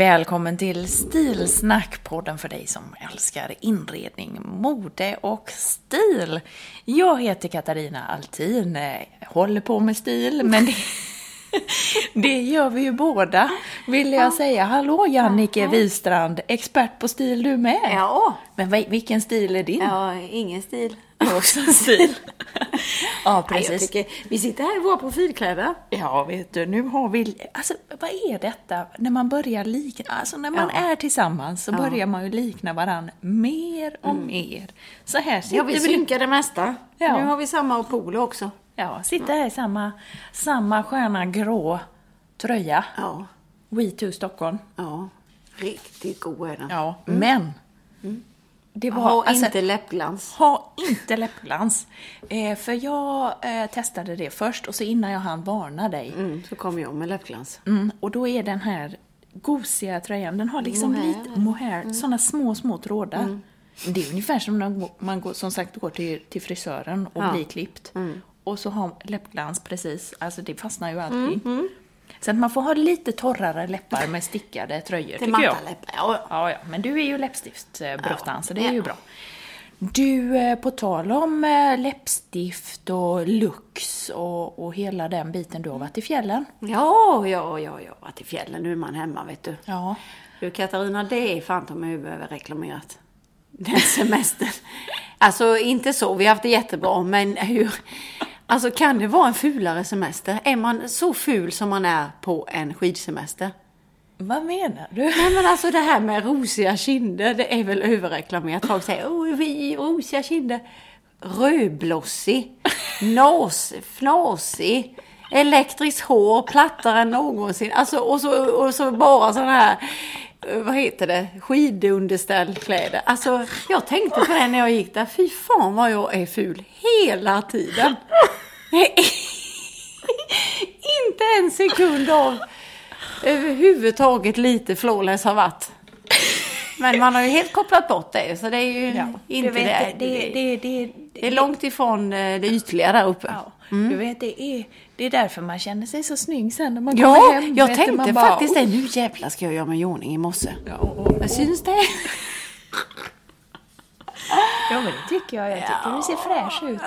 Välkommen till Stilsnack, podden för dig som älskar inredning, mode och stil. Jag heter Katarina Altin, håller på med stil, men det, det gör vi ju båda, vill jag säga. Hallå Jannike Wistrand, expert på stil du med? Ja. Men vilken stil är din? Ja, ingen stil. Också stil. ja, precis. tycker, vi sitter här i våra profilkläder. Ja, vet du, nu har vi... Alltså, vad är detta? När man börjar likna... Alltså, när man Ja. är tillsammans så Ja. börjar man ju likna varann mer och mer. Så här sitter Ja, vi vi... synkar det mesta. Ja. Nu har vi samma polo också. Ja, sitter här i samma, samma sköna grå tröja. Ja, We Too Stockholm. ja. Riktigt god är den. Ja, men... Det var... Ha alltså, inte läppglans. Ha inte läppglans. Eh, för jag eh, testade det först och så innan jag hann varna dig Mm, så kommer jag med läppglans. Mm, och då är den här gosiga tröjan, den har liksom Mohair. lite mohair, sådana små, små trådar. Det är ungefär som när man går- som sagt går till, till frisören och Ja. blir klippt. Och så har läppglans precis, alltså det fastnar ju alltid. Så att man får ha lite torrare läppar med stickade tröjor, Till tycker jag. läppar. Ja, Ja, ja, men du är ju läppstiftsbruttan, Ja. så det är ju bra. Du, eh, på tal om eh, läppstift och lux och, och hela den biten, du har varit i fjällen. ja, ja, ja, ja. Att i fjällen, nu är man hemma vet du. Ja. Du Katarina, det är fan ta mig överreklamerat. Den semestern. Alltså inte så, vi har haft det jättebra, men hur... Alltså kan det vara en fulare semester? Är man så ful som man är på en skidsemester? Vad menar du? Nej men alltså det här med rosiga kinder, det är väl överreklamerat. Folk säger åh vi rosiga kinder. Rödblossig, nas, fnasig, elektriskt hår, plattare än någonsin. Alltså och så, och så bara sådana här, vad heter det, skidunderställkläder. Alltså jag tänkte på det när jag gick där, fy fan vad jag är ful hela tiden. Inte en sekund av överhuvudtaget lite flawless har varit. Men man har ju helt kopplat bort det, så det är ju inte du vet, det. det, det, det, det, Det är långt ifrån eh, det ytliga där uppe. Ja, du vet, det är, det är därför man känner sig så snygg sen när man Ja, kommer hem. jag tänkte bara, faktiskt det. "Oh." Nu jävlar ska jag göra mig i ordning i morse. Ja, och, och, syns det? ja, men det tycker jag. Jag tycker du ser fräsch ut.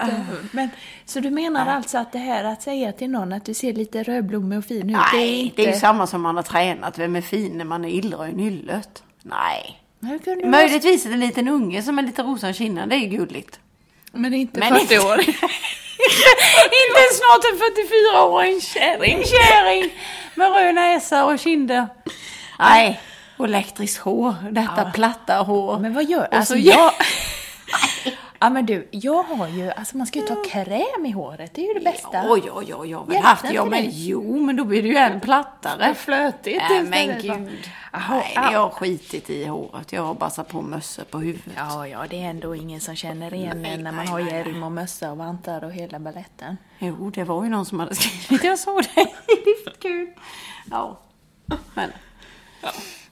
Men, så du menar alltså att det här att säga till någon att du ser lite rödblommig och fin ut, det är Nej, inte... det är ju samma som man har tränat. Vem är fin när man är illröd i nyllet? Nej. Möjligtvis en liten unge som är lite rosa i kinden, det är ju gulligt. Men inte Men 40 år. Inte snart en 44-åring kärring. Kärring med röd näsa och kinder. Nej, och elektriskt hår. Detta platta hår. Men vad gör... Alltså så- jag... Ja men du, jag har ju, alltså man ska ju ta kräm i håret, det är ju det bästa. Ja, ja, ja, jag har väl Hjälpte haft det. Ja, men det? jo, men då blir det ju än plattare. Flötigt Nej, men gud. Jaha, Nej, jag har skitit i håret. Jag har bara satt på mössor på huvudet. Ja, ja, det är ändå ingen som känner igen Nej, när man nej, har hjälm och mössa och vantar och hela baletten. Jo, det var ju någon som hade skrivit. Jag såg det. Det är kul. Ja, men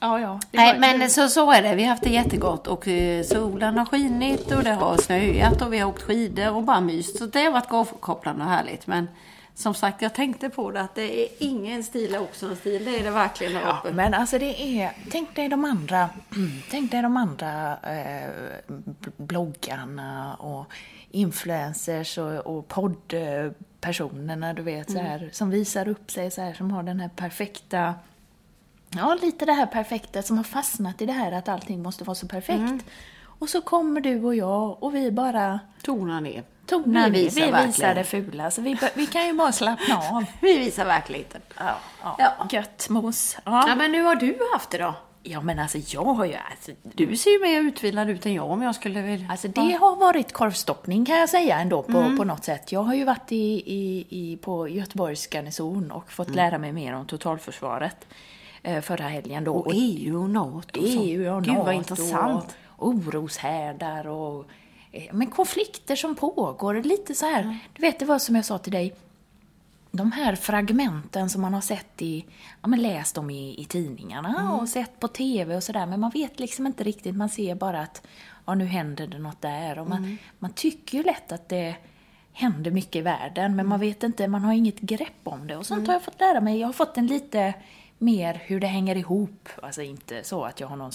Ja, ja. det Nej, men så, så är det. Vi har haft det jättegott och eh, solen har skinit och det har snöat och vi har åkt skidor och bara myst. Så det har varit avkopplande och härligt. Men som sagt, jag tänkte på det att det är ingen stil också en stil. Det är det verkligen där Ja, men alltså det är, tänk dig de andra, tänk dig de andra eh, bloggarna och influencers och, och poddpersonerna, du vet, så här, som visar upp sig så här, som har den här perfekta, ja, lite det här perfekta, som har fastnat i det här att allting måste vara så perfekt. Och så kommer du och jag och vi bara Tona ner. tonar Vi vi visar vi visar det fula, så vi, vi kan ju bara slappna av. Vi visar verkligheten. Ja, ja. Ja. Gött mos. Ja, men hur har du haft det då? Ja, men alltså jag har ju... Alltså, Du ser ju mer utvilad ut än jag om jag skulle vilja. alltså det har varit korvstoppning kan jag säga ändå på, Mm. på något sätt. Jag har ju varit i, i, i, på Göteborgs garnison och fått Mm. lära mig mer om totalförsvaret förra helgen då. Och EU och NATO och. EU och Gud NATO vad intressant. och oroshärdar och eh, men konflikter som pågår. Lite så här, du vet det var som jag sa till dig, de här fragmenten som man har sett i, ja men läst om i, i tidningarna och sett på TV och sådär, men man vet liksom inte riktigt, man ser bara att ja nu händer det något där. Och man, man tycker ju lätt att det händer mycket i världen, men man vet inte, man har inget grepp om det. Och sånt har jag fått lära mig. Jag har fått en lite mer hur det hänger ihop, alltså inte så att jag har någon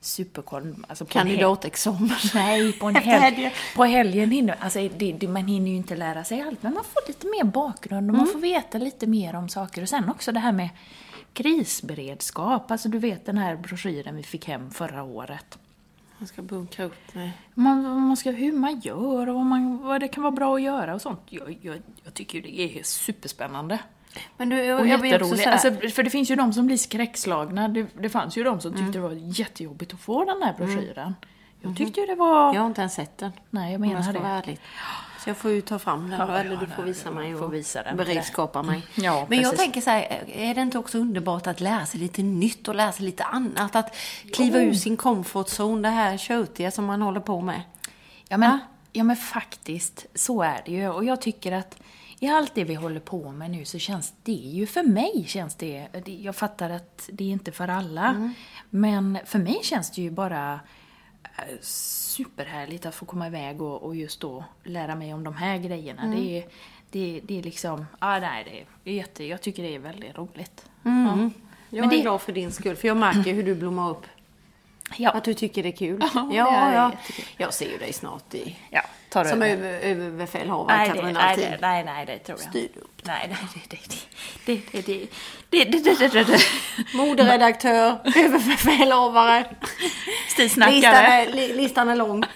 superkoll. Alltså Kandidatexamen. Nej, på en helg. På helgen hinner, alltså det, det, man hinner ju inte lära sig allt, men man får lite mer bakgrund och man får veta lite mer om saker. Och sen också det här med krisberedskap, alltså du vet den här broschyren vi fick hem förra året. Jag ska bunkra upp mig. Man, man ska, hur man gör och vad, man, vad det kan vara bra att göra och sånt. Jag, jag, jag tycker ju det är superspännande. Men du, Och jag vill också. Alltså, för det finns ju de som blir skräckslagna. Det, det fanns ju de som tyckte det var jättejobbigt att få den här broschyren. Jag tyckte ju det var... Jag har inte ens sett den. Nej, jag jag menar ska det. vara ärlig. Så jag får ju ta fram den Ja, eller ja, du får visa jag mig och visa den. beredskapa mig. Ja, Men jag tänker så här, är det inte också underbart att lära sig lite nytt och lära sig lite annat? Att kliva ur sin comfort zone, det här tjötiga som man håller på med. Ja men, Va? ja men faktiskt, så är det ju. Och jag tycker att i allt det vi håller på med nu så känns det ju, för mig känns det, jag fattar att det är inte för alla, Mm. men för mig känns det ju bara eh, superhärligt att få komma iväg och, och just då lära mig om de här grejerna. Mm. Det, är, det, det är liksom, ja nej det är, jätte, jag tycker det är väldigt roligt. Mm. Jag Men är det- glad för din skull, för jag märker hur du blommar upp. Ja, Att du tycker det är kul. Ja, ja, ja. Jag ser ju dig snart i... ja tar Som över. över, överbefälhavare, Nej, Katarina nej, det, nej, nej, det tror jag Styr inte. upp. Nej, nej, det, det, det, det, det, det, det, det, det. Moderedaktör, överbefälhavare. Listan Stilsnackare. är, li- listan är lång.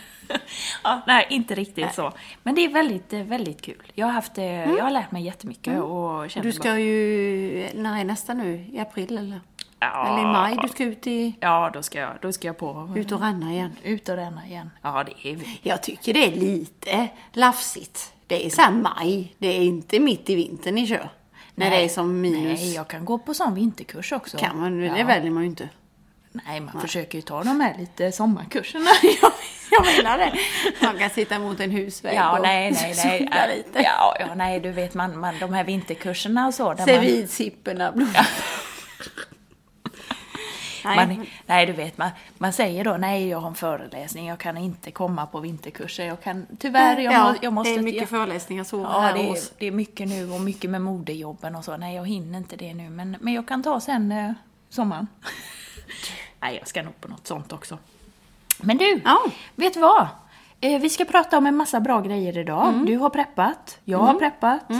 Ja, nej, inte riktigt så. Men det är väldigt, eh, väldigt kul. Jag har, haft, eh, jag har lärt mig jättemycket och känner Du ska ju... När är nästa nu? I april eller? Ja. Eller i maj? Du ska ut, i, Ja, då ska jag, då ska jag på... ut och ränna igen. Ut och ränna igen. Ja, det är vi. Jag tycker det är lite lafsigt. Det är så här maj. Det är inte mitt i vintern ni kör. När det är som minus. Nej, jag kan gå på sån vinterkurs också. Kan man, det ja. väljer man ju inte. Nej, man försöker ju ta de här lite sommarkurserna. jag, jag menar det. Man kan sitta mot en husvägg Ja, och nej, nej, nej. sudda lite. Ja, ja, nej, du vet, man, man, de här vinterkurserna och så. Där man, blomma. Nej, Man, nej, du vet, man, man säger då nej, jag har en föreläsning, jag kan inte komma på vinterkurser. Jag kan, tyvärr, jag, ja, må, jag måste... det är mycket jag, föreläsningar så Ja, här det är, det är mycket nu och mycket med modejobben och så. Nej, jag hinner inte det nu, men, men jag kan ta sen eh, sommaren. nej, jag ska nog på något sånt också. Men du, Ja. vet du vad? Eh, vi ska prata om en massa bra grejer idag. Mm. Du har preppat, jag har preppat.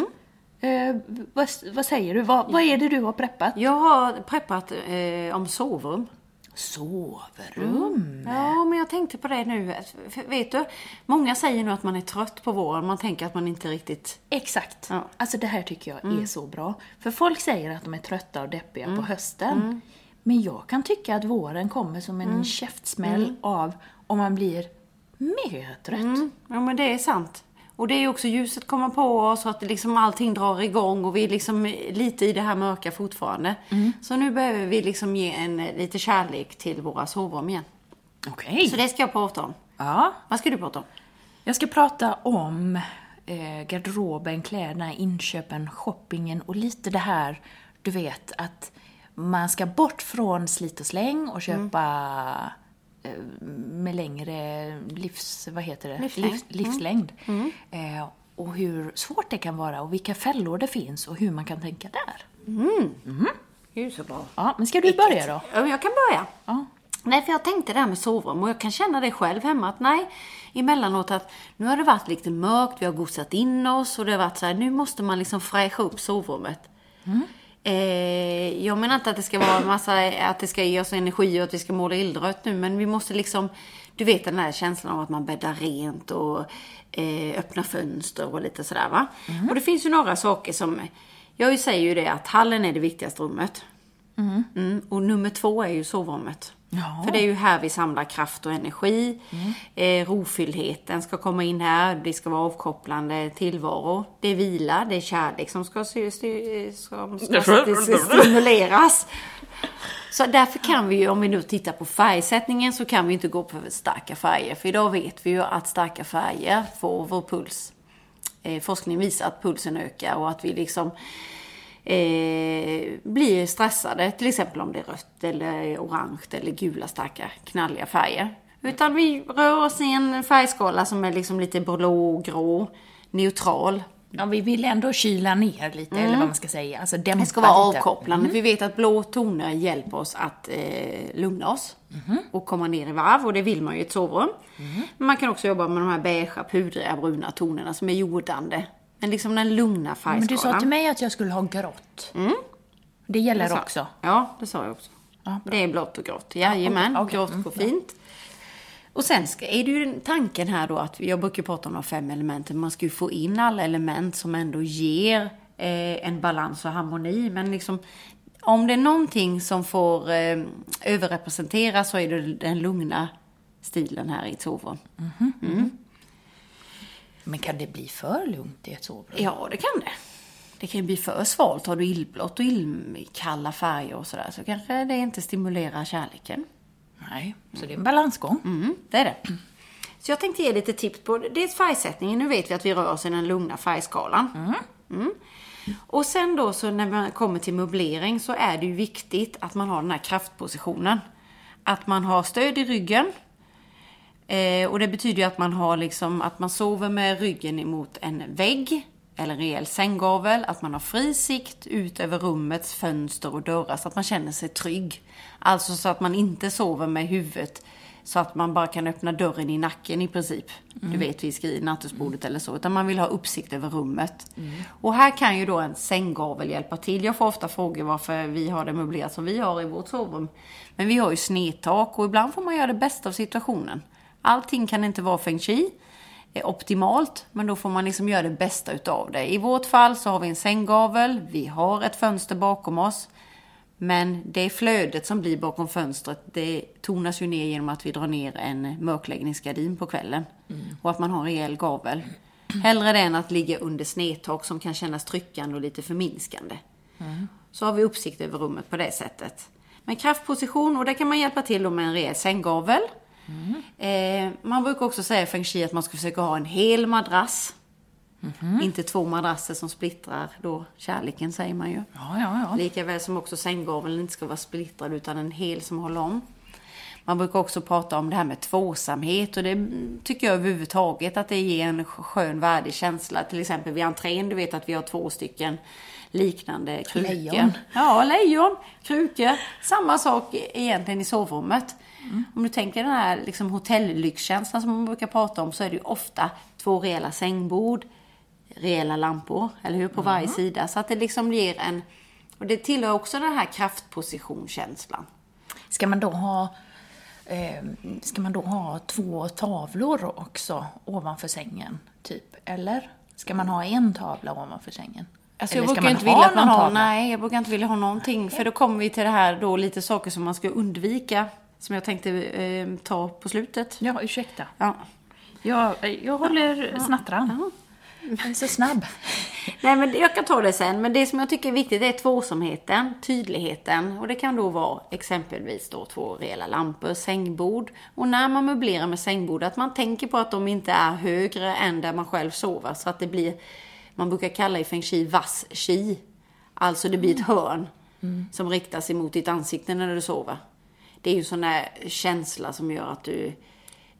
Eh, vad, vad säger du? Vad, vad är det du har preppat? Jag har preppat eh, om sovrum. Sovrum. Ja, men jag tänkte på det nu. För, vet du, många säger nu att man är trött på våren. Man tänker att man inte riktigt... Exakt. Ja. Alltså det här tycker jag är så bra. För folk säger att de är trötta och deppiga på hösten. Men jag kan tycka att våren kommer som en käftsmäll av om man blir mer trött. Mm, ja, men det är sant. Och det är ju också ljuset kommer på oss och att liksom allting drar igång och vi är liksom lite i det här mörka fortfarande. Så nu behöver vi liksom ge en eh, lite kärlek till våra sovrum igen. Okej. Så det ska jag prata om. Ja. Vad ska du prata om? Jag ska prata om eh, garderoben, kläderna, inköpen, shoppingen och lite det här, du vet, att Man ska bort från slit och släng och köpa eh, med längre livs... Vad heter det? Livslängd. Livs, livslängd. Eh, och hur svårt det kan vara och vilka fällor det finns och hur man kan tänka där. Gud så bra. Ja, men ska du börja då? Ja, jag kan börja. Ja. Nej, för jag tänkte det här med sovrum och jag kan känna det själv hemma att nej, emellanåt att nu har det varit lite mörkt, vi har gosat in oss och det har varit så här, nu måste man liksom fräscha upp sovrummet. Eh, jag menar inte att det ska vara en massa, att det ska ge oss energi och att vi ska måla illrött nu, men vi måste liksom, du vet den här känslan av att man bäddar rent och eh, öppnar fönster och lite sådär va. Och det finns ju några saker som, jag säger ju det att hallen är det viktigaste rummet. Mm. Och nummer två är ju sovrummet. Ja. För det är ju här vi samlar kraft och energi. Eh, rofyllheten ska komma in här. Det ska vara avkopplande tillvaro. Det är vila, det är kärlek som ska, som ska st- stimuleras. Så därför kan vi ju, om vi nu tittar på färgsättningen, så kan vi inte gå på starka färger. För idag vet vi ju att starka färger får vår puls. Eh, forskning visar att pulsen ökar och att vi liksom eh, blir stressade, till exempel om det är rött eller orange eller gula starka knalliga färger. Utan vi rör oss i en färgskala som är liksom lite blå, grå, neutral. Ja, vi vill ändå kyla ner lite, eller vad man ska säga. Alltså dämpa Det ska vara lite. avkopplande. Vi vet att blå toner hjälper oss att eh, lugna oss och komma ner i varv och det vill man ju i ett sovrum. Men man kan också jobba med de här beigea, pudriga, bruna tonerna som är jordande. Men liksom den lugna färgskalan. Men du sa till mig att jag skulle ha grått. Det gäller Det också. Ja, det sa jag också. Ja, det är blått och grått. Jajamän, okej, okej. grått Mm, går bra. fint. Och sen är det ju tanken här då att, jag brukar prata om de fem elementen, man ska ju få in alla element som ändå ger eh, en balans och harmoni. Men liksom, om det är någonting som får eh, överrepresenteras så är det den lugna stilen här i ett sovrum. Men kan det bli för lugnt i ett sovrum? Ja, det kan det. Det kan ju bli för svalt. Har du illblått och illkalla färger och sådär så kanske det inte stimulerar kärleken. Nej, så det är en balansgång. Mm, det är det. Så jag tänkte ge lite tips på dels färgsättningen. Nu vet vi att vi rör oss i den lugna färgskalan. Mm. Och sen då så när man kommer till möblering så är det ju viktigt att man har den här kraftpositionen. Att man har stöd i ryggen. Eh, och det betyder ju att man har liksom, att man sover med ryggen emot en vägg eller en rejäl sänggavel, att man har fri sikt ut över rummets fönster och dörrar så att man känner sig trygg. Alltså så att man inte sover med huvudet så att man bara kan öppna dörren i nacken i princip. Du vet vid skri- nattduksbordet eller så. Utan man vill ha uppsikt över rummet. Och här kan ju då en sänggavel hjälpa till. Jag får ofta frågor varför vi har det möblerat som vi har i vårt sovrum. Men vi har ju snedtak och ibland får man göra det bästa av situationen. Allting kan inte vara feng shui är optimalt, men då får man liksom göra det bästa utav det. I vårt fall så har vi en sänggavel, vi har ett fönster bakom oss. Men det flödet som blir bakom fönstret, det tonas ju ner genom att vi drar ner en mörkläggningsgardin på kvällen. Och att man har en rejäl gavel. Hellre det än att ligga under snedtak som kan kännas tryckande och lite förminskande. Så har vi uppsikt över rummet på det sättet. Men kraftposition, och det kan man hjälpa till med en rejäl sänggavel. Eh, man brukar också säga i feng shui att man ska försöka ha en hel madrass. Inte två madrasser som splittrar då kärleken säger man ju. Ja, ja, ja. Lika väl som också sänggaveln inte ska vara splittrad utan en hel som håller om. Man brukar också prata om det här med tvåsamhet och det tycker jag överhuvudtaget att det ger en skön värdig känsla. Till exempel vid entrén, du vet att vi har två stycken liknande krukor. Lejon. Ja, lejon, krukor. Samma sak egentligen i sovrummet. Om du tänker den här liksom hotellyxkänslan som man brukar prata om så är det ju ofta två rejäla sängbord, rejäla lampor, eller hur, på varje sida. Så att det liksom ger en... Och det tillhör också den här kraftpositionskänslan. Ska man då ha eh, Ska man då ha två tavlor också ovanför sängen, typ? Eller? Ska man ha en tavla ovanför sängen? Alltså jag brukar inte vilja att man har, nej, jag brukar inte vilja ha någonting. För då kommer vi till det här då lite saker som man ska undvika. Som jag tänkte eh, ta på slutet. Ja, ursäkta. Ja. Jag, jag håller snattran. Jag är så snabb. Nej, men jag kan ta det sen. Men det som jag tycker är viktigt är tvåsamheten, tydligheten. Och det kan då vara exempelvis då två rejäla lampor, sängbord. Och när man möblerar med sängbord, att man tänker på att de inte är högre än där man själv sover. Så att det blir, man brukar kalla i feng shui vass chi. Alltså det blir ett hörn. som riktas emot ditt ansikte när du sover. Det är ju sån där känsla som gör att du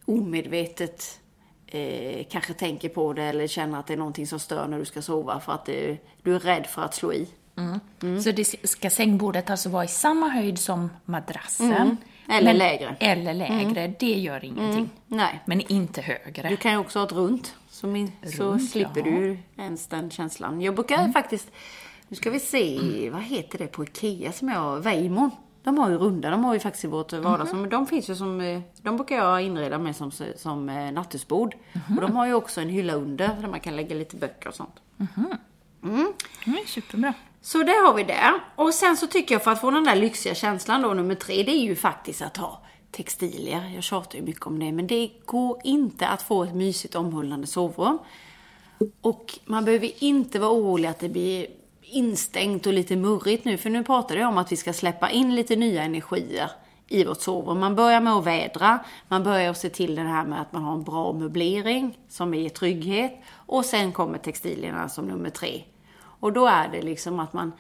omedvetet eh, kanske tänker på det eller känner att det är någonting som stör när du ska sova för att det, du är rädd för att slå i. Så det ska sängbordet alltså vara i samma höjd som madrassen? Mm. Eller lägre. Eller lägre, det gör ingenting. Nej. Men inte högre. Du kan ju också ha ett runt, så, min, så Runt, slipper ja. du ens den känslan. Jag brukar faktiskt, nu ska vi se, vad heter det på Ikea som jag, Weimon. De har ju runda, de har ju faktiskt i vårt vardagsrum. Men de finns ju som, eh, de brukar jag inreda med som, som eh, nattduksbord. Och de har ju också en hylla under där man kan lägga lite böcker och sånt. Mm, superbra. Så där har vi det. Och sen så tycker jag för att få den där lyxiga känslan då, nummer tre, det är ju faktiskt att ha textilier. Jag tjatar ju mycket om det, men det går inte att få ett mysigt omhullande sovrum. Och man behöver inte vara orolig att det blir instängt och lite murrigt nu, för nu pratar jag om att vi ska släppa in lite nya energier i vårt sovrum. Man börjar med att vädra, man börjar att se till det här med att man har en bra möblering som ger trygghet och sen kommer textilierna som nummer tre. Och då är det liksom att man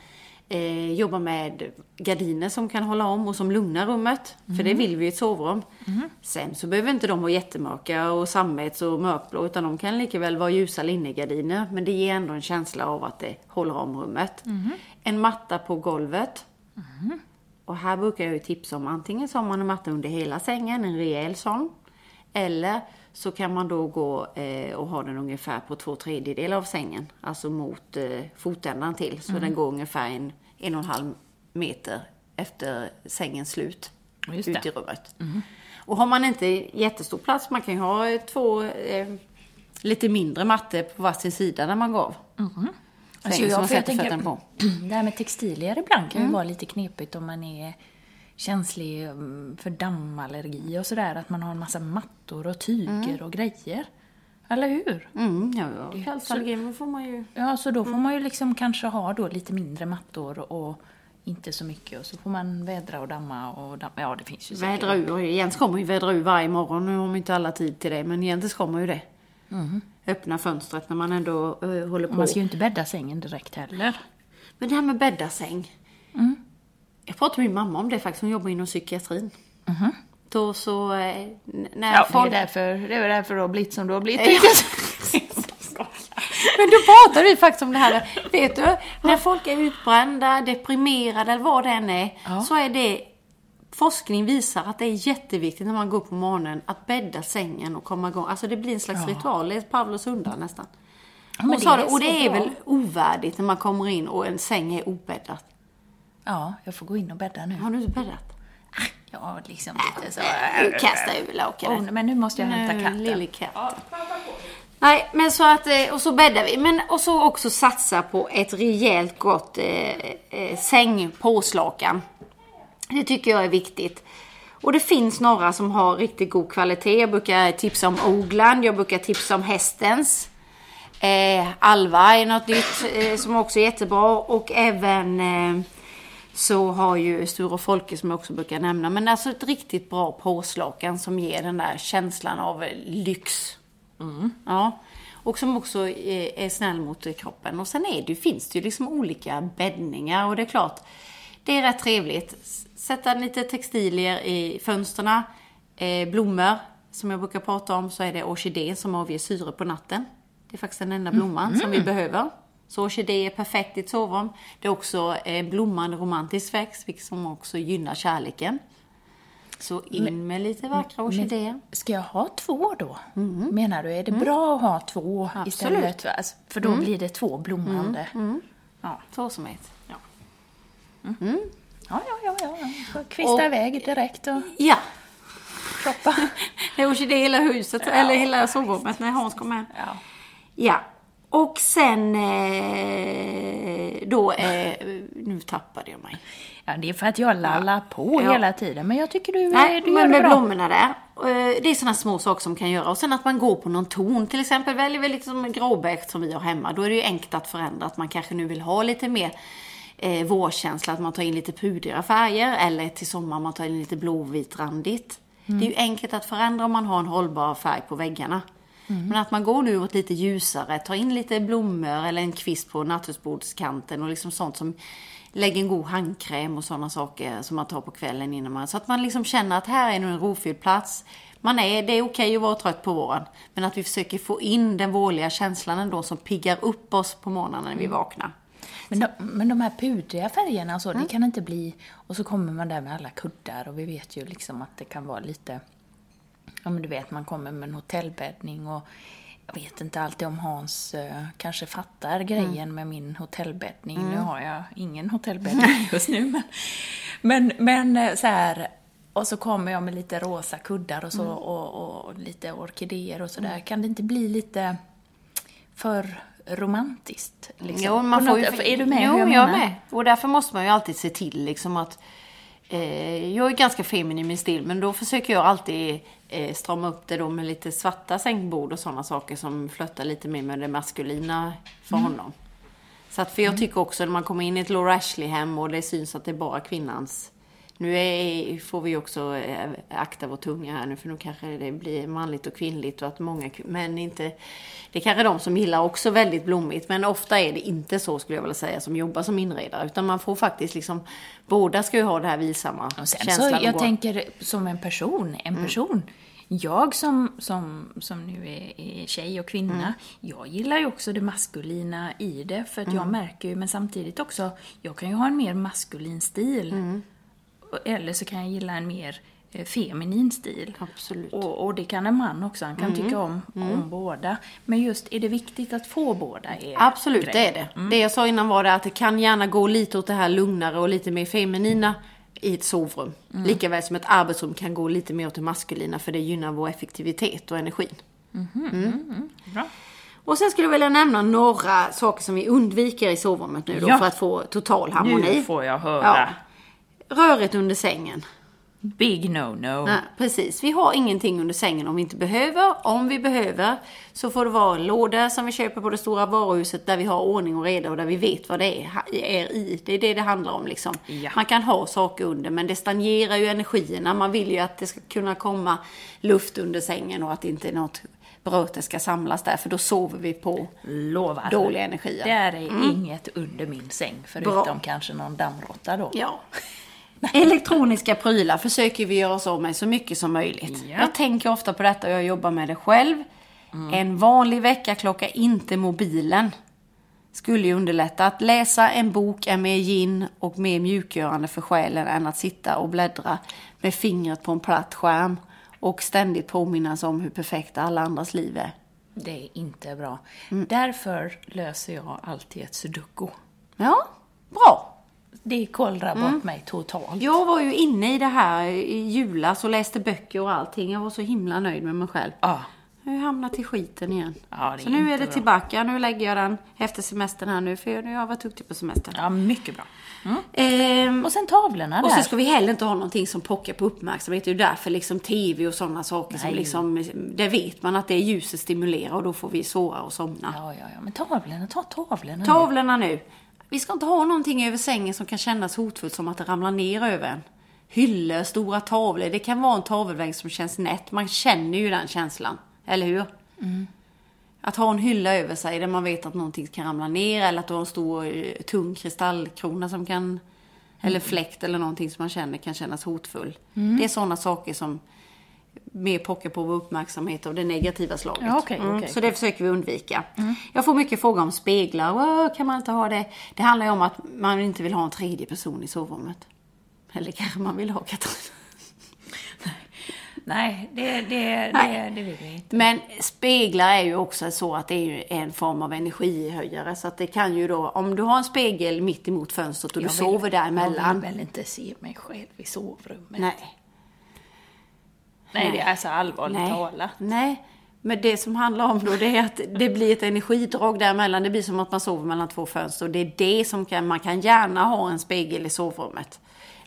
eh, jobbar med gardiner som kan hålla om och som lugnar rummet. För det vill vi i ett sovrum. Sen så behöver inte de vara jättemörka och sammets och mörkblå utan de kan lika väl vara ljusa linnegardiner. Men det ger ändå en känsla av att det håller om rummet. En matta på golvet. Och här brukar jag ju tipsa om antingen så har man en matta under hela sängen, en rejäl sån. Eller så kan man då gå eh, och ha den ungefär på två tredjedelar av sängen. Alltså mot eh, fotändan till. Så den går ungefär en, en och en halv meter efter sängens slut. Just ut det. i rummet. Och har man inte jättestor plats, man kan ju ha två eh, lite mindre mattor på varsin sida när man går av. Alltså, jag, jag tänker, på. det här med textilier ibland Mm. kan ju vara lite knepigt om man är känslig mm, för dammallergi och sådär. Att man har en massa mattor och tyger och grejer. Eller hur? Mm, ja, ja. Kallsallergi får man ju... Ja, så då Mm. får man ju liksom kanske ha då lite mindre mattor och inte så mycket. Och så får man vädra och damma och damma. Ja, det finns ju säkert. Vädra ur. Jens kommer ju vädra ur varje morgon. Nu har man inte alla tid till det, men Jens kommer ju det. Öppna fönstret när man ändå eh, håller på. Man ska ju inte bädda sängen direkt heller. Men det här med bädda säng. Jag pratade med min mamma om det faktiskt, hon jobbar inom psykiatrin. Då så, eh, när Ja, folk... det är därför det är därför du har blivit som du har blivit. Men då pratade vi faktiskt om det här. Vet du, när folk är utbrända, deprimerade eller vad det än är. Så är det, forskning visar att det är jätteviktigt när man går upp på morgonen att bädda sängen och komma igång. Alltså det blir en slags ritual, det är Pavlos hundar nästan. Hon det sa det, och det är bra. väl ovärdigt när man kommer in och en säng är obäddad. Ja, jag får gå in och bädda nu. Har du inte bäddat? Ja, liksom lite så. Du kastar ur lakanet. Åh, men nu måste jag hämta Nu, katten. Lille katt. Nej, men så att, eh, och så bäddar vi. Men, och så också satsa på ett rejält gott eh, eh, sängpåslakan. Det tycker jag är viktigt. Och det finns några som har riktigt god kvalitet. Jag brukar tipsa om Ogland, jag brukar tipsa om Hästens. Eh, Alva är något nytt eh, som också är jättebra. Och även eh, så har ju Sture Folke som jag också brukar nämna. Men alltså ett riktigt bra påslakan som ger den där känslan av lyx. Ja. Och som också är, snäll mot kroppen. Och sen är det, finns det ju liksom olika bäddningar. Och det är klart, det är rätt trevligt. Sätta lite textilier i fönstren. Eh, blommor, som jag brukar prata om, så är det orkidé som avger syre på natten. Det är faktiskt den enda blomman som vi behöver. Så orkidé är perfekt i ett sovrum. Det är också eh, blommande romantisk växt, vilket som också gynnar kärleken. Så in med lite vackra orkidéer. Ska jag ha två då? Menar du? Är det bra att ha två Absolut. istället? För, alltså, för då blir det två blommande. Ja. Två som ett. Ja. Ja, ja, ja, ja. Får Kvista Och- iväg direkt och ja. proppa. Det är orkidé i hela huset, eller hela sovrummet när Hans kom hem. Ja. Ja. Och sen eh, då, eh, nu tappade jag mig. ja, det är för att jag lallar på Ja. hela tiden. Men jag tycker du, Nej, du gör men det med bra. blommorna där. eh, Det är sådana små saker som kan göra. Och sen att man går på någon ton. Till exempel väljer vi liksom gråbäck som vi har hemma. Då är det ju enkelt att förändra. Att man kanske nu vill ha lite mer eh, vårkänsla. Att man tar in lite pudriga färger. Eller till sommar man tar in lite blåvitrandigt. Det är ju enkelt att förändra om man har en hållbar färg på väggarna. Men att man går nu åt lite ljusare, tar in lite blommor eller en kvist på nattduksbordskanten och liksom sånt som lägger en god handkräm och sådana saker som man tar på kvällen innan man... Så att man liksom känner att här är nu en rofylld plats. Man är, det är okej att vara trött på våren. Men att vi försöker få in den vårliga känslan ändå som piggar upp oss på morgonen när vi vaknar. Men de, men de här pudriga färgerna så, det kan inte bli... Och så kommer man där med alla kuddar och vi vet ju liksom att det kan vara lite... Ja men du vet, man kommer med en hotellbäddning och jag vet inte alltid om Hans eh, kanske fattar grejen med min hotellbäddning. Nu har jag ingen hotellbäddning just nu men... Men, men eh, så här... Och så kommer jag med lite rosa kuddar och så och, och, och lite orkidéer och sådär. Kan det inte bli lite för romantiskt? Liksom? Jo, man får ju... Är du med jo, hur jag jag menar? med. Och därför måste man ju alltid se till liksom att... Eh, jag är ganska feminin i min stil, men då försöker jag alltid strama upp det då med lite svarta sängbord och sådana saker som flörtar lite mer med det maskulina för Mm. honom. Så att, för jag tycker också när man kommer in i ett Laura Ashley-hem och det syns att det är bara kvinnans nu är, får vi också eh, akta vår tunga här nu för nu kanske det blir manligt och kvinnligt och att många män inte... Det är kanske de som gillar också väldigt blommigt men ofta är det inte så skulle jag vilja säga som jobbar som inredare utan man får faktiskt liksom... Båda ska ju ha det här vilsamma Och sen så, känslan att jag gå- tänker som en person, en person. Jag som, som, som nu är, är tjej och kvinna, jag gillar ju också det maskulina i det. För att jag märker ju, men samtidigt också, jag kan ju ha en mer maskulin stil. Eller så kan jag gilla en mer eh, feminin stil. Absolut. Och, och det kan en man också, han kan tycka om, om båda. Men just, är det viktigt att få båda? Absolut, grejen. det är det. Det jag sa innan var det att det kan gärna gå lite åt det här lugnare och lite mer feminina i ett sovrum. Likaväl som ett arbetsrum kan gå lite mer åt det maskulina för det gynnar vår effektivitet och energin. Bra. Och sen skulle jag vilja nämna några saker som vi undviker i sovrummet nu då Ja. för att få total harmoni. Nu får jag höra. Ja. Röret under sängen. Big no-no. Nej, precis. Vi har ingenting under sängen om vi inte behöver. Om vi behöver så får det vara en låda som vi köper på det stora varuhuset där vi har ordning och reda och där vi vet vad det är, är i. Det är det det handlar om liksom. Ja. Man kan ha saker under men det stagnerar ju energierna. Man vill ju att det ska kunna komma luft under sängen och att inte något bröte ska samlas där för då sover vi på Lovar. dåliga energier. Det är inget under min säng, förutom Bra. kanske någon dammråtta då. Ja. Elektroniska prylar försöker vi göra oss av med så mycket som möjligt. Ja. Jag tänker ofta på detta och jag jobbar med det själv. En vanlig väckarklocka, inte mobilen. Skulle ju underlätta. Att läsa en bok är mer gin och mer mjukgörande för själen än att sitta och bläddra med fingret på en platt skärm och ständigt påminnas om hur perfekta alla andras liv är. Det är inte bra. Mm. Därför löser jag alltid ett sudoku. Ja, bra. Det kollrar bort mig totalt. Jag var ju inne i det här i julas och läste böcker och allting. Jag var så himla nöjd med mig själv. Ja. Nu hamnat i skiten igen. Ja, det så nu är det bra. tillbaka. Nu lägger jag den efter semestern här nu. För nu har jag varit duktig på semestern. ja, mycket bra. Ehm, Och sen tavlorna och där. så ska vi heller inte ha någonting som pockar på uppmärksamhet. Det är ju därför liksom tv och sådana saker som liksom, där vet man att det ljuset stimulerar och då får vi sova och somna. Ja, ja, ja. Men tavlorna, ta tavlorna nu. Tavlorna nu. Vi ska inte ha någonting över sängen som kan kännas hotfullt som att det ramlar ner över en. Hyllor, stora tavlor. Det kan vara en tavelvägg som känns nätt. Man känner ju den känslan. Eller hur? Att ha en hylla över sig där man vet att någonting kan ramla ner eller att du har en stor eh, tung kristallkrona som kan eller fläkt eller någonting som man känner kan kännas hotfull. Det är sådana saker som mer pockar på vår uppmärksamhet av det negativa slaget. Ja, okej, okej, så det försöker vi undvika. Jag får mycket frågor om speglar. Åh, kan man inte ha det? Det handlar ju om att man inte vill ha en tredje person i sovrummet. Eller kanske man vill ha Katarina. Nej, det, det, Nej. det, det vill vi inte. Men speglar är ju också så att det är en form av energihöjare. Så att det kan ju då, om du har en spegel mitt emot fönstret och du Jag vill- sover Jag däremellan. vill väl inte se mig själv i sovrummet. Nej. Nej, det är så allvarligt Nej. talat. Nej. Men det som handlar om då det är att det blir ett energidrag däremellan. Det blir som att man sover mellan två fönster. Och det är det som kan, man kan gärna ha en spegel i sovrummet.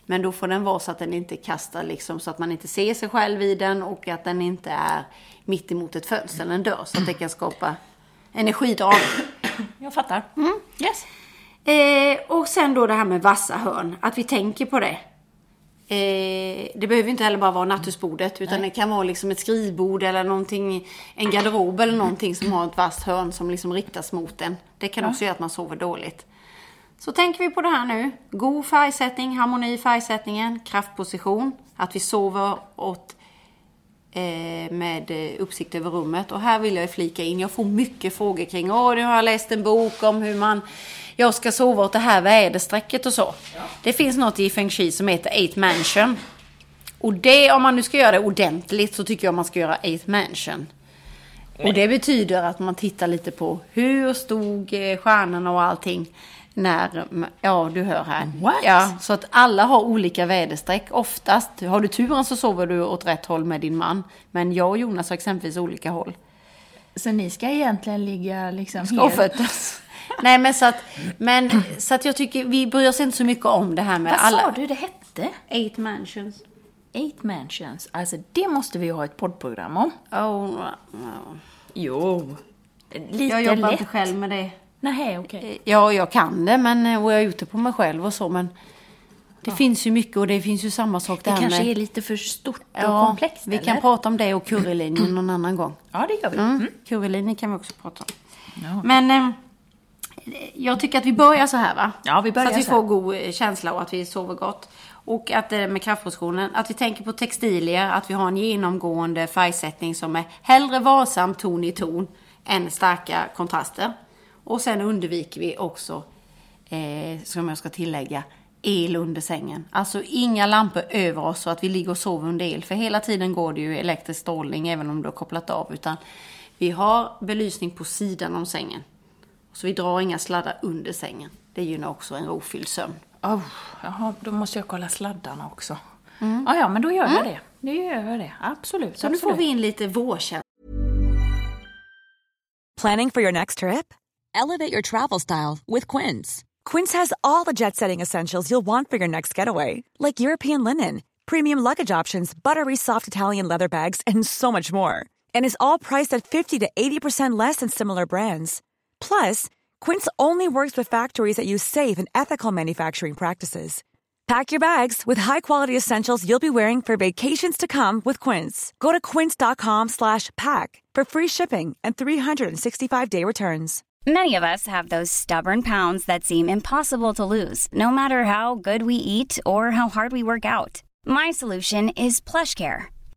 Men då får den vara så att den inte kastar liksom, så att man inte ser sig själv i den och att den inte är mitt emot ett fönster eller en dörr. Så att det kan skapa energidrag. Jag fattar. Yes. Eh, och sen då det här med vassa hörn, att vi tänker på det. Eh, det behöver inte heller bara vara nattusbordet utan det kan vara liksom ett skrivbord eller någonting, en garderob eller någonting som har ett vasst hörn som liksom riktas mot en. Det kan också göra att man sover dåligt. Så tänker vi på det här nu. God färgsättning, harmoni i färgsättningen, kraftposition, att vi sover åt eh, med eh, uppsikt över rummet. Och här vill jag flika in, jag får mycket frågor kring, åh nu har jag läst en bok om hur man, jag ska sova åt det här väderstrecket och så. Det finns något i Feng Shui som heter Eight Mansion. Och det, om man nu ska göra det ordentligt så tycker jag man ska göra Eight Mansion. Och det betyder att man tittar lite på hur stod eh, stjärnorna och allting när, ja du hör här. What? Ja, så att alla har olika väderstreck. Oftast, har du turen så sover du åt rätt håll med din man. Men jag och Jonas har exempelvis olika håll. Så ni ska egentligen ligga liksom Skavfötters. Nej men så att, men så att jag tycker, vi bryr oss inte så mycket om det här med Vad alla. sa du det hette? Eight mansions. Eight Mansions. Alltså det måste vi ju ha ett poddprogram om. Oh, no. Jo. Lite Jag jobbar lätt. inte själv med det. Nej, okej. Ja, jag kan det, men och jag gjort det på mig själv och så, men det finns ju mycket och det finns ju samma sak Det där kanske med... är lite för stort och ja, komplext, vi eller? kan prata om det och currylinjen någon annan gång. Ja, det gör vi. Mm. Currylinjen kan vi också prata om. Ja. Men eh, jag tycker att vi börjar så här va? Ja, vi börjar Så att vi så får god eh, känsla och att vi sover gott. Och att eh, med kraftpositionen, att vi tänker på textilier, att vi har en genomgående färgsättning som är hellre varsam ton i ton än starka kontraster. Och sen undviker vi också, eh, som jag ska tillägga, el under sängen. Alltså inga lampor över oss så att vi ligger och sover under el. För hela tiden går det ju elektrisk strålning även om du har kopplat av. Utan vi har belysning på sidan om sängen. Så vi drar inga sladdar under sängen. Det gynnar också en rofylld sömn. Oh, jaha, då måste jag kolla sladdarna också. Ja, ja, men då gör jag det. Nu gör jag det. Absolut. Så nu absolut. får vi in lite vårkänsla. Planning for your next trip? Elevate your travel style with Quince. Quince has all the jet setting essentials you'll want for your next getaway, like European linen, premium luggage options, buttery soft Italian leather bags, and so much more. And is all priced at 50 to 80% less than similar brands. Plus, Quince only works with factories that use safe and ethical manufacturing practices. Pack your bags with high-quality essentials you'll be wearing for vacations to come with Quince. Go to quince.com slash pack for free shipping and 365-day returns. Many of us have those stubborn pounds that seem impossible to lose, no matter how good we eat or how hard we work out. My solution is PlushCare.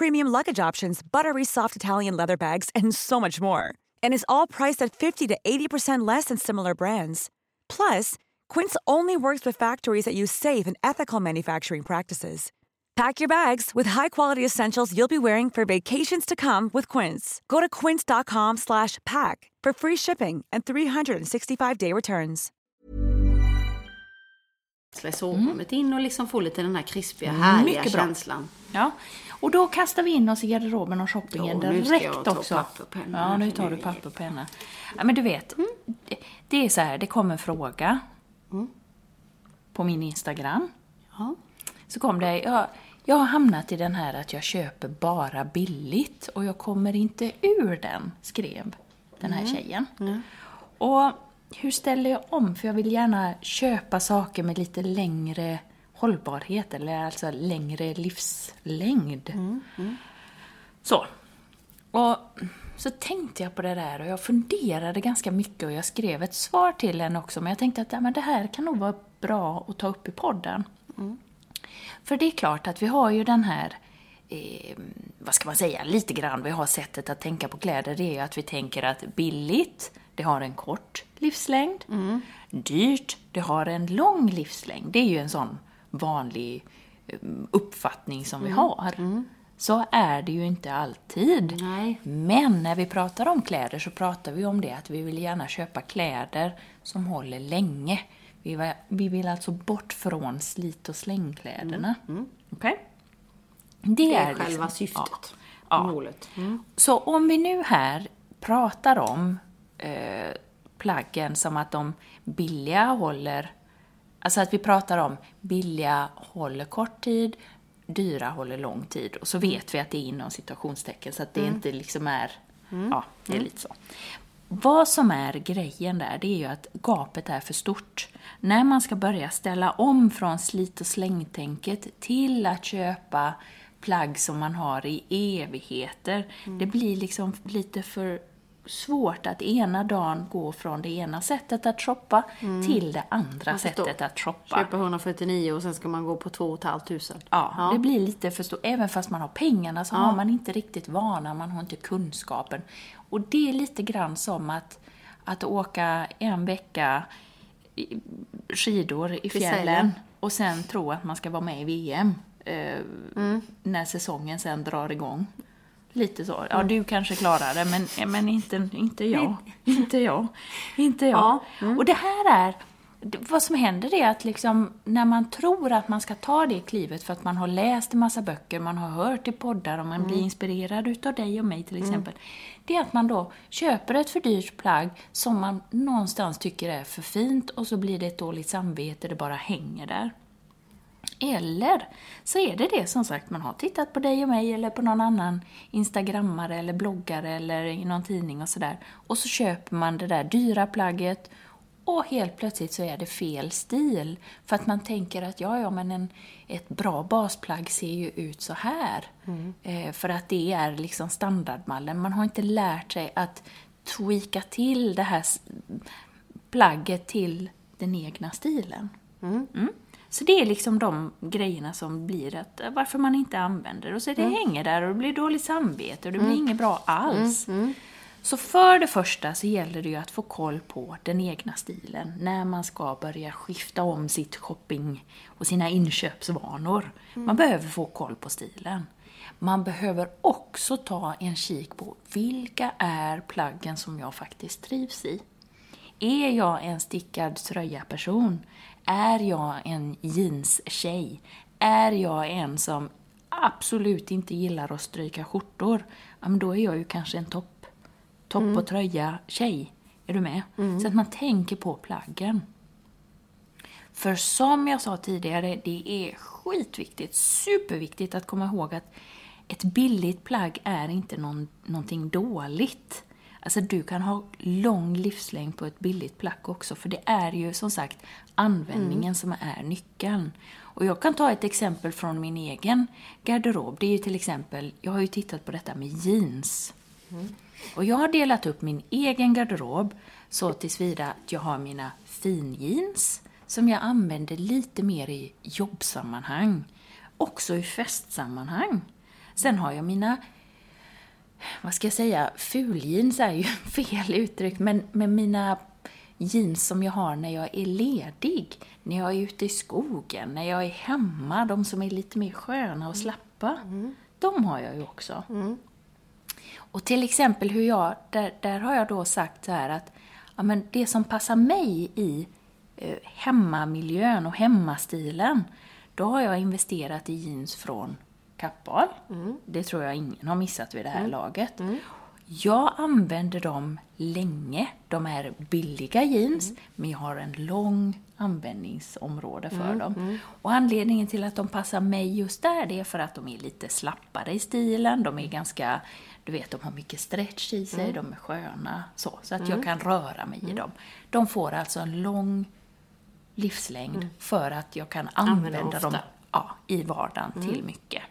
premium luggage options, buttery soft Italian leather bags, and so much more. And is all priced at 50 to 80% less than similar brands. Plus, Quince only works with factories that use safe and ethical manufacturing practices. Pack your bags with high-quality essentials you'll be wearing for vacations to come with Quince. Go to quince.com slash pack for free shipping and 365-day returns. i sovrummet in och liksom få lite den här krispiga, mm. härliga Mycket bra. känslan. Ja, och då kastar vi in oss i garderoben och shoppingen Ja, nu direkt ta också. och penna Ja, nu tar nu du papper och penna. Ja, men du vet, det, det är så här, det kom en fråga på min Instagram. Ja. Så kom det, jag, jag har hamnat i den här att jag köper bara billigt och jag kommer inte ur den, skrev den här tjejen. Och hur ställer jag om? För jag vill gärna köpa saker med lite längre hållbarhet, eller alltså längre livslängd. Så. Och så tänkte jag på det där och jag funderade ganska mycket och jag skrev ett svar till henne också, men jag tänkte att ja, men det här kan nog vara bra att ta upp i podden. För det är klart att vi har ju den här, eh, vad ska man säga, lite grann, vi har sättet att tänka på kläder, det är ju att vi tänker att billigt, det har en kort livslängd. Dyrt, det har en lång livslängd. Det är ju en sån vanlig eh, uppfattning som vi har. Så är det ju inte alltid. Nej. Men när vi pratar om kläder så pratar vi om det att vi vill gärna köpa kläder som håller länge. Vi, vill alltså bort från slit och slängkläderna. Okej? Det är liksom- själva syftet. Ja. Målet. Mm. Så om vi nu här pratar om eh, plaggen som att de billiga håller, alltså att vi pratar om billiga håller kort tid, dyra håller lång tid. Och så vet vi att det är inom situationstecken så att det inte liksom är, ja, det är lite så. Vad som är grejen där, det är ju att gapet är för stort. När man ska börja ställa om från slit och slängtänket till att köpa plagg som man har i evigheter, det blir liksom lite för svårt att ena dagen gå från det ena sättet att shoppa till det andra sättet att shoppa. Köpa 149 och sen ska man gå på 2 500. Ja, det blir lite för stort. Även fast man har pengarna så Ja. har man inte riktigt vanan, man har inte kunskapen. Och det är lite grann som att, att åka en vecka skidor i fjällen och sen tro att man ska vara med i VM eh, Mm. när säsongen sen drar igång. Lite så. Mm. Ja, du kanske klarar det, men, men inte, inte jag. inte jag. Inte jag. Ja, mm. Och det här är... Vad som händer är att liksom, när man tror att man ska ta det klivet för att man har läst en massa böcker, man har hört i poddar och man blir inspirerad utav dig och mig till exempel. Det är att man då köper ett för dyrt plagg som man någonstans tycker är för fint och så blir det ett dåligt samvete, det bara hänger där. Eller så är det det som sagt, man har tittat på dig och mig eller på någon annan instagrammare eller bloggare eller i någon tidning och sådär. Och så köper man det där dyra plagget och helt plötsligt så är det fel stil. För att man tänker att ja, ja, men en, ett bra basplagg ser ju ut så här. Eh, för att det är liksom standardmallen. Man har inte lärt sig att tweaka till det här plagget till den egna stilen. Mm. Så det är liksom de grejerna som blir att eh, varför man inte använder. Och så det hänger där och det blir dåligt samvete och det blir inget bra alls. Så för det första så gäller det ju att få koll på den egna stilen när man ska börja skifta om sitt shopping och sina inköpsvanor. Man behöver få koll på stilen. Man behöver också ta en kik på vilka är plaggen som jag faktiskt trivs i. Är jag en stickad tröja-person? Är jag en jeans-tjej? Är jag en som absolut inte gillar att stryka skjortor? Ja, men då är jag ju kanske en topp, topp och tröja-tjej. Är du med? Så att man tänker på plaggen. För som jag sa tidigare, det är skitviktigt, superviktigt att komma ihåg att ett billigt plagg är inte någon, någonting dåligt. Alltså du kan ha lång livslängd på ett billigt plagg också, för det är ju som sagt användningen som är nyckeln. Och jag kan ta ett exempel från min egen garderob. Det är ju till exempel, jag har ju tittat på detta med jeans. Och jag har delat upp min egen garderob så tillsvida att jag har mina finjeans som jag använder lite mer i jobbsammanhang. Också i festsammanhang. Sen har jag mina, vad ska jag säga, fuljeans är ju fel uttryck, men med mina jeans som jag har när jag är ledig, när jag är ute i skogen, när jag är hemma, de som är lite mer sköna och slappa. De har jag ju också. Och till exempel hur jag, där, där har jag då sagt så här att ja, men det som passar mig i eh, hemmamiljön och hemmastilen, då har jag investerat i jeans från Kappahl. Det tror jag ingen har missat vid det här laget. Jag använder dem länge. De är billiga jeans, men jag har en lång användningsområde för dem. Och anledningen till att de passar mig just där, det är för att de är lite slappare i stilen. De är ganska, du vet, de har mycket stretch i sig, de är sköna, så. Så att jag kan röra mig i dem. De får alltså en lång livslängd för att jag kan Använda dem ja, i vardagen till mycket.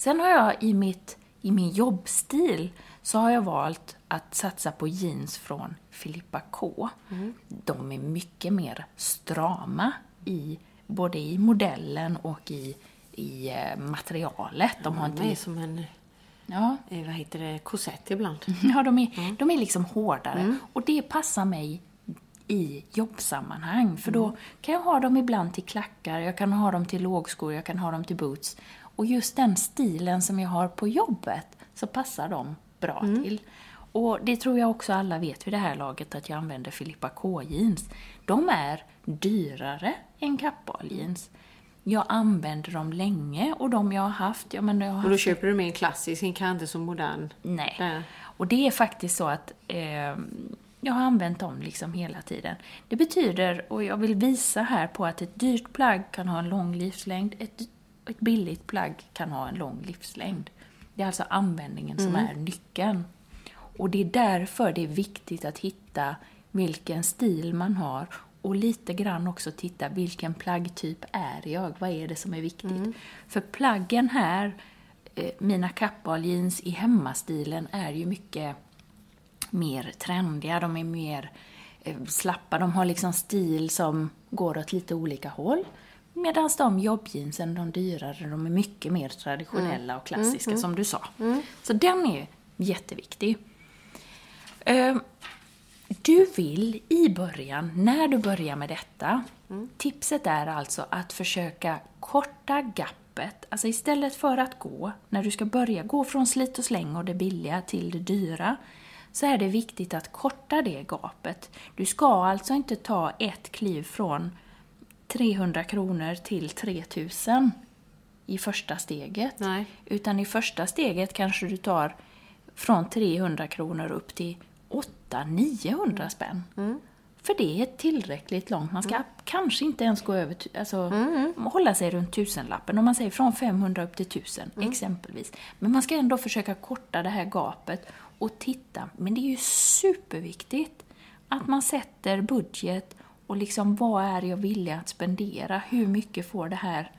Sen har jag i, mitt, i min jobbstil så har jag valt att satsa på jeans från Filippa K. De är mycket mer strama i både i modellen och i, i eh, materialet. De har inte... Det är som en, Ja, eh, vad heter det, korsett ibland. Ja, de är, de är liksom hårdare. Och det passar mig i jobbsammanhang. För då kan jag ha dem ibland till klackar, jag kan ha dem till lågskor, jag kan ha dem till boots. Och just den stilen som jag har på jobbet så passar de bra till. Och det tror jag också alla vet vid det här laget att jag använder Filippa K-jeans. De är dyrare än Kappahl jeans. Jag använder dem länge och de jag har haft, ja men jag har Och då köper du med en klassisk, en kanske inte så modern. Nej. Där. Och det är faktiskt så att eh, jag har använt dem liksom hela tiden. Det betyder, och jag vill visa här på att ett dyrt plagg kan ha en lång livslängd, ett, ett billigt plagg kan ha en lång livslängd. Det är alltså användningen som är nyckeln. Och det är därför det är viktigt att hitta vilken stil man har och lite grann också titta vilken plaggtyp är jag? Vad är det som är viktigt? För plaggen här, eh, mina kappahl-jeans i hemmastilen är ju mycket mer trendiga, de är mer eh, slappa, de har liksom stil som går åt lite olika håll. Medan de jobbjeansen, de dyrare, de är mycket mer traditionella och klassiska som du sa. Så den är jätteviktig. Eh, Du vill i början, när du börjar med detta, tipset är alltså att försöka korta gappet. Alltså istället för att gå, när du ska börja gå från slit och släng och det billiga till det dyra, så är det viktigt att korta det gapet. Du ska alltså inte ta ett kliv från 300 kronor till 3000 i första steget. Nej. Utan i första steget kanske du tar från 300 kronor upp till 800-900 spänn. För det är tillräckligt långt. Man ska kanske inte ens gå över, alltså hålla sig runt tusenlappen. Om man säger från 500 upp till 1000 exempelvis. Men man ska ändå försöka korta det här gapet och titta. Men det är ju superviktigt att man sätter budget och liksom vad är jag villig att spendera? Hur mycket får det här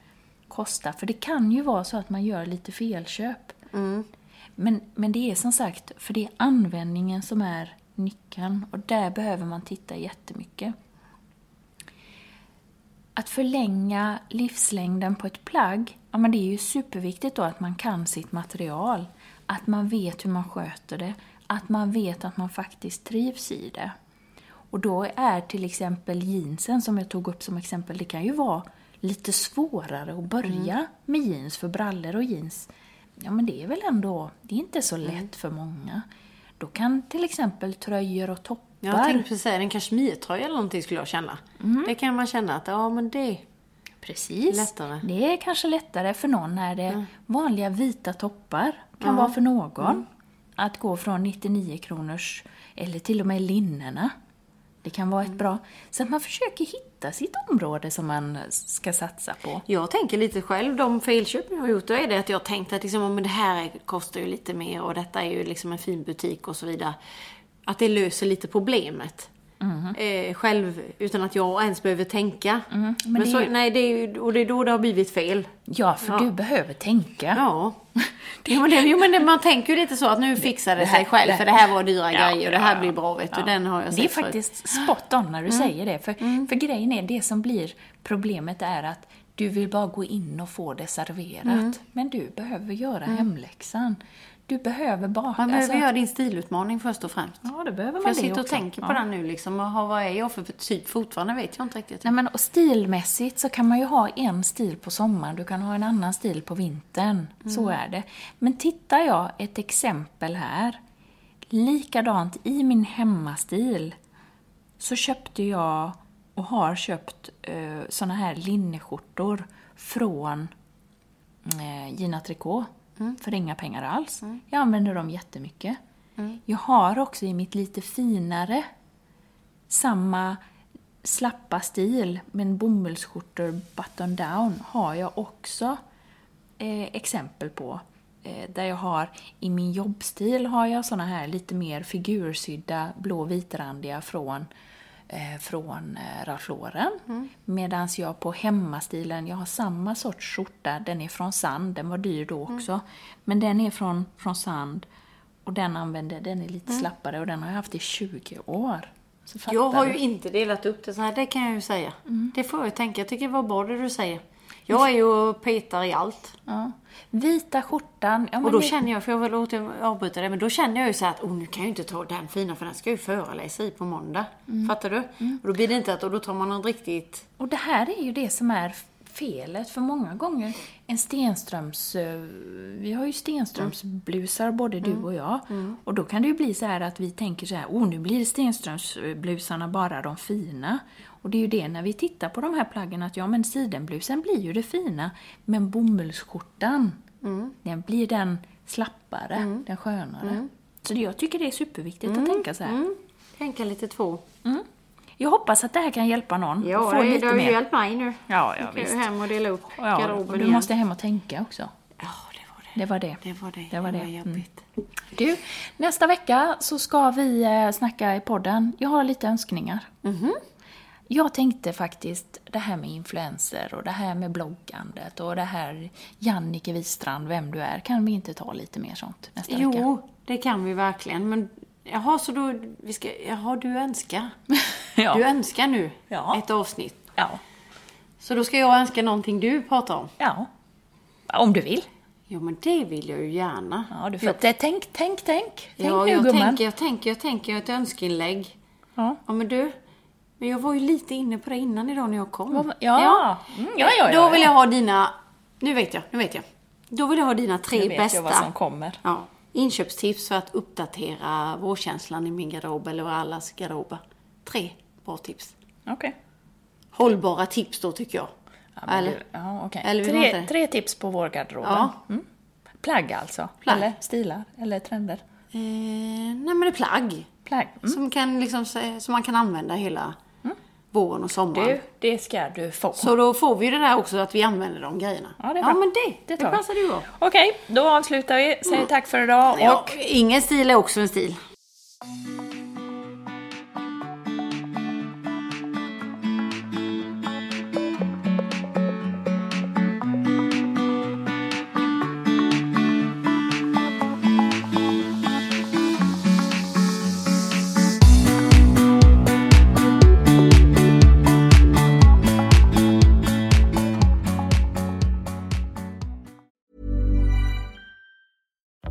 kosta? För det kan ju vara så att man gör lite felköp. Men, men det är som sagt, för det är användningen som är nyckeln och där behöver man titta jättemycket. Att förlänga livslängden på ett plagg, ja men det är ju superviktigt då att man kan sitt material. Att man vet hur man sköter det, att man vet att man faktiskt trivs i det. Och då är till exempel jeansen som jag tog upp som exempel, det kan ju vara lite svårare att börja med jeans, för brallor och jeans, ja men det är väl ändå, det är inte så lätt för många. Då kan till exempel tröjor och toppar Jag tänkte precis säga en kashmirtröja eller någonting skulle jag känna. Det kan man känna att, ja men det... Precis. Lättare. Det är kanske lättare för någon när det Mm. vanliga vita toppar kan vara för någon. Att gå från 99 kronors, eller till och med linnena. Det kan vara ett bra... Så att man försöker hitta sitt område som man ska satsa på. Jag tänker lite själv, de felköp jag har gjort, då är det att jag har tänkt att liksom, men det här kostar ju lite mer och detta är ju liksom en fin butik och så vidare. Att det löser lite problemet. Eh, själv, utan att jag ens behöver tänka. men det är så, ju- Nej, det är ju, och det är då det har blivit fel. Ja, för Ja. du behöver tänka. Ja. Jo men, det, jo, men det, man tänker ju lite så att nu fixar det, Det här- sig själv det- för det här var dyra Ja, grejer och det här blir bra vet du. Den har jag Det är sett förut. faktiskt spot on när du säger det. För, för grejen är, det som blir problemet är att du vill bara gå in och få det serverat. Men du behöver göra hemläxan. Du behöver bara... Man behöver alltså- göra din stilutmaning först och främst. Ja, det behöver man För jag sitter och också. tänker på Ja. den nu liksom. Och har- vad är jag för typ fortfarande vet jag inte riktigt. Nej, men och stilmässigt så kan man ju ha en stil på sommaren, du kan ha en annan stil på vintern. Så är det. Men tittar jag ett exempel här, likadant i min hemmastil, så köpte jag och har köpt eh, såna här linneskjortor från eh, Gina Tricot för inga pengar alls. Jag använder dem jättemycket. Jag har också i mitt lite finare samma slappa stil, men bomullsskjortor button down har jag också eh, exempel på. Eh, där jag har, i min jobbstil har jag såna här lite mer figursydda blå-vitrandiga från, från eh, Ralph Lauren. Medan jag på hemmastilen, jag har samma sorts skjorta, den är från Sand, den var dyr då också. Men den är från, från Sand och den använder, den är lite slappare och den har jag haft i 20 år. Jag har du? ju inte delat upp det så här, det kan jag ju säga. Det får jag tänka. Jag tycker det var bra det du säger. Jag är ju petar i allt. Ja. Vita skjortan. Ja, Och då det- känner jag, för jag vill åter avbryta det, men då känner jag ju så att oh, nu kan jag ju inte ta den fina för den ska jag ju föreläsa i på måndag. Fattar du? Och då blir det inte att, och då tar man något riktigt... Och det här är ju det som är felet, för många gånger en Stenströms... eh, Vi har ju Stenströmsblusar både du och jag. Och då kan det ju bli så här att vi tänker så här, oh nu blir Stenströmsblusarna bara de fina. Och det är ju det när vi tittar på de här plaggen att ja men sidenblusen blir ju det fina, men bomullsskjortan, den blir den slappare, den skönare. Så det, jag tycker det är superviktigt att tänka så här. Mm. Tänka lite två. Jag hoppas att det här kan hjälpa någon. Ja, få det, lite det har ju mer. hjälpt mig nu. Ja, ja Jag visst. hem och dela upp Ja, garderoben du igen. måste hem och tänka också. Ja, det var det. Det var det. Det var det. Det var det. jobbigt. Du, nästa vecka så ska vi eh, snacka i podden. Jag har lite önskningar. Mhm. Jag tänkte faktiskt det här med influenser och det här med bloggandet och det här Jannike Wistrand, vem du är. Kan vi inte ta lite mer sånt nästa vecka? Jo, det kan vi verkligen. Men jaha, så då, vi ska, jaha, du önskar. ja. Du önskar nu Ja. ett avsnitt. ja. Så då ska jag önska någonting du pratar om. Ja. Om du vill. Jo, men det vill jag ju gärna. Ja, du får, tänk, tänk, tänk. Tänk Ja, nu jag gumman. tänker, jag tänker, jag tänker ett önskeinlägg. Ja. Ja, men du, men jag var ju lite inne på det innan idag när jag kom. Vad- ja. Mm, ja, ja, ja, Då vill ja. jag ha dina, nu vet jag, nu vet jag. Då vill jag ha dina tre Nu vet bästa jag vad som kommer. Ja, inköpstips för att uppdatera vårkänslan i min garderob eller allas garderober. Tre bra tips. Okej. Hållbara tips då tycker jag. Ja, eller? du, ja, okej. Eller tre, tre tips på vårgarderoben. Ja. Mm. Plagg alltså? Plagg. Eller stilar? Eller trender? Eh, nej men det är plagg. Plagg. Mm. Som, kan liksom, som man kan använda hela våren och sommaren. Du, det ska du få. Så då får vi ju det där också att vi använder de grejerna. Ja, det är bra. men det, Det det, tar vi. passar ju bra. Okej, då avslutar vi. Säger tack för idag och Ja, ingen stil är också en stil.